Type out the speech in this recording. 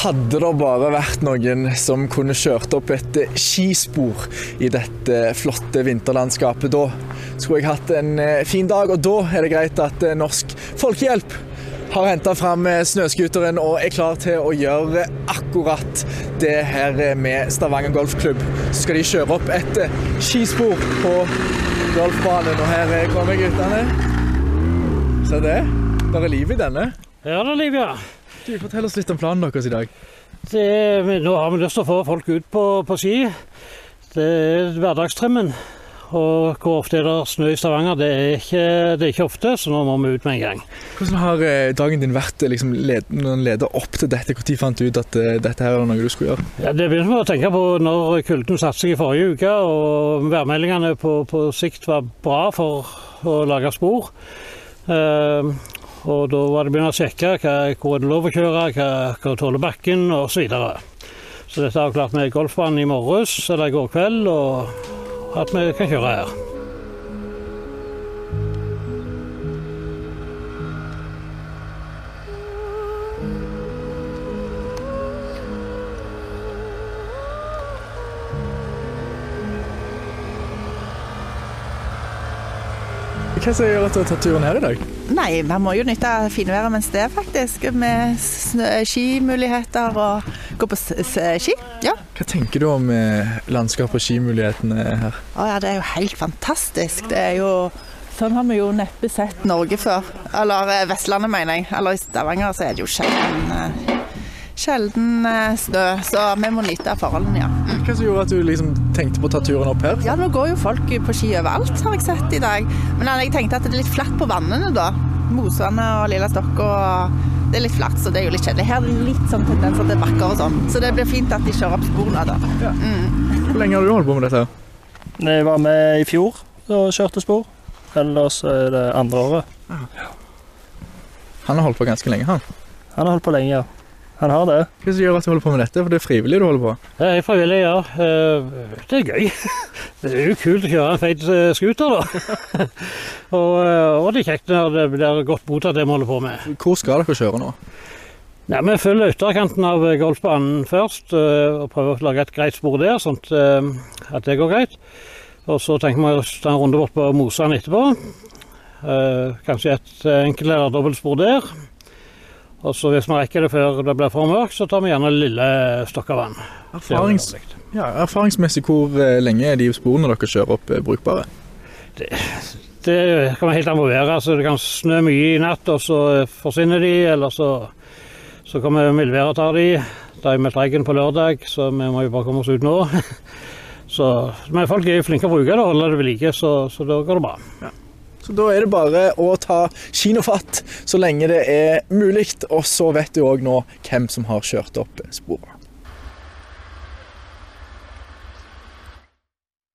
Hadde det bare vært noen som kunne kjørt opp et skispor i dette flotte vinterlandskapet, da skulle jeg hatt en eh, fin dag. Og da er det greit at eh, Norsk Folkehjelp har henta fram eh, snøscooteren og er klar til å gjøre akkurat det her med Stavanger Golfklubb. Så skal de kjøre opp et skispor på golfbanen, og her kommer guttene. Se det. Det er liv i denne. Ja da, Liv, ja. Du, Fortell oss litt om planen deres i dag. Det, nå har vi lyst til å få folk ut på, på ski. Det er hverdagstrimmen. Og hvor ofte er det snø i Stavanger? Det er, ikke, det er ikke ofte, så nå må vi ut med en gang. Hvordan har eh, dagen din vært liksom, led, når den leder opp til dette? Når fant du ut at uh, dette her var noe du skulle gjøre? Ja, det begynte vi å tenke på når kulden satte seg i forrige uke, og værmeldingene på, på sikt var bra for å lage spor. Uh, og da var det begynne å sjekke hva, hvor er lov å kjøre, hva, hva tåler bakken osv. Så, så dette har vi i golfbanen i morges eller i går kveld, og at vi kan kjøre her. Hva som gjør at du har tatt turen her i dag? Nei, man må jo nytte finværet mens det er, faktisk. Med skimuligheter og gå på ski. Ja. Hva tenker du om eh, landskapet og skimulighetene her? Å ja, det er jo helt fantastisk. Det er jo Sånn har vi jo neppe sett Norge før. Eller eh, Vestlandet, mener jeg. Eller i Stavanger så er det jo sjelden eh, sjelden snø, så vi må nyte av forholdene, ja. Hva som gjorde at du liksom tenkte på å ta turen opp her? Ja, Nå går jo folk på ski overalt, har jeg sett i dag. Men jeg tenkte at det er litt flatt på vannene, da. Mosvannet og Lilla Stokk og Det er litt flatt, så det er jo litt kjedelig. Her er det litt sånn tendenser til bakker og sånn, så det blir fint at de kjører opp sporene da. Ja. Mm. Hvor lenge har du holdt på med dette? Jeg var med i fjor og kjørte spor. Ellers er det andre året. Ja. Han har holdt på ganske lenge, han. Han har holdt på lenge, ja. Han har det. Hva som gjør at du holder på med dette? For det er frivillig du holder på? Det er frivillig, ja. Eh, det er gøy. Det er jo kult å kjøre en feit eh, scooter, da. og, eh, og, det er kjekt når det blir godt mottatt det vi holder på med. Hvor skal dere kjøre nå? Ja, Vi følger ytterkanten av golfbanen først og prøver å lage et greit spor der, sånn at det går greit. Og så tenker vi å ta en runde bort på Mosene etterpå. Kanskje et enkelt eller dobbeltspor der. Og så hvis vi rekker det før det blir for mørkt, så tar vi gjerne lille stokker vann. Erfarings, ja, erfaringsmessig, hvor eh, lenge er de sporene dere kjører opp, eh, brukbare? Det, det kan være helt an på været. Altså, det kan snø mye i natt, og så forsvinner de. Eller så, så kommer mildværet og tar de. Det er meldt regn på lørdag, så vi må jo bare komme oss ut nå. Så, men folk er jo flinke å bruke det og holde det ved like, så, så da går det bra. Ja. Så da er det bare å ta kinofatt så lenge det er mulig. Og så vet du òg nå hvem som har kjørt opp sporet.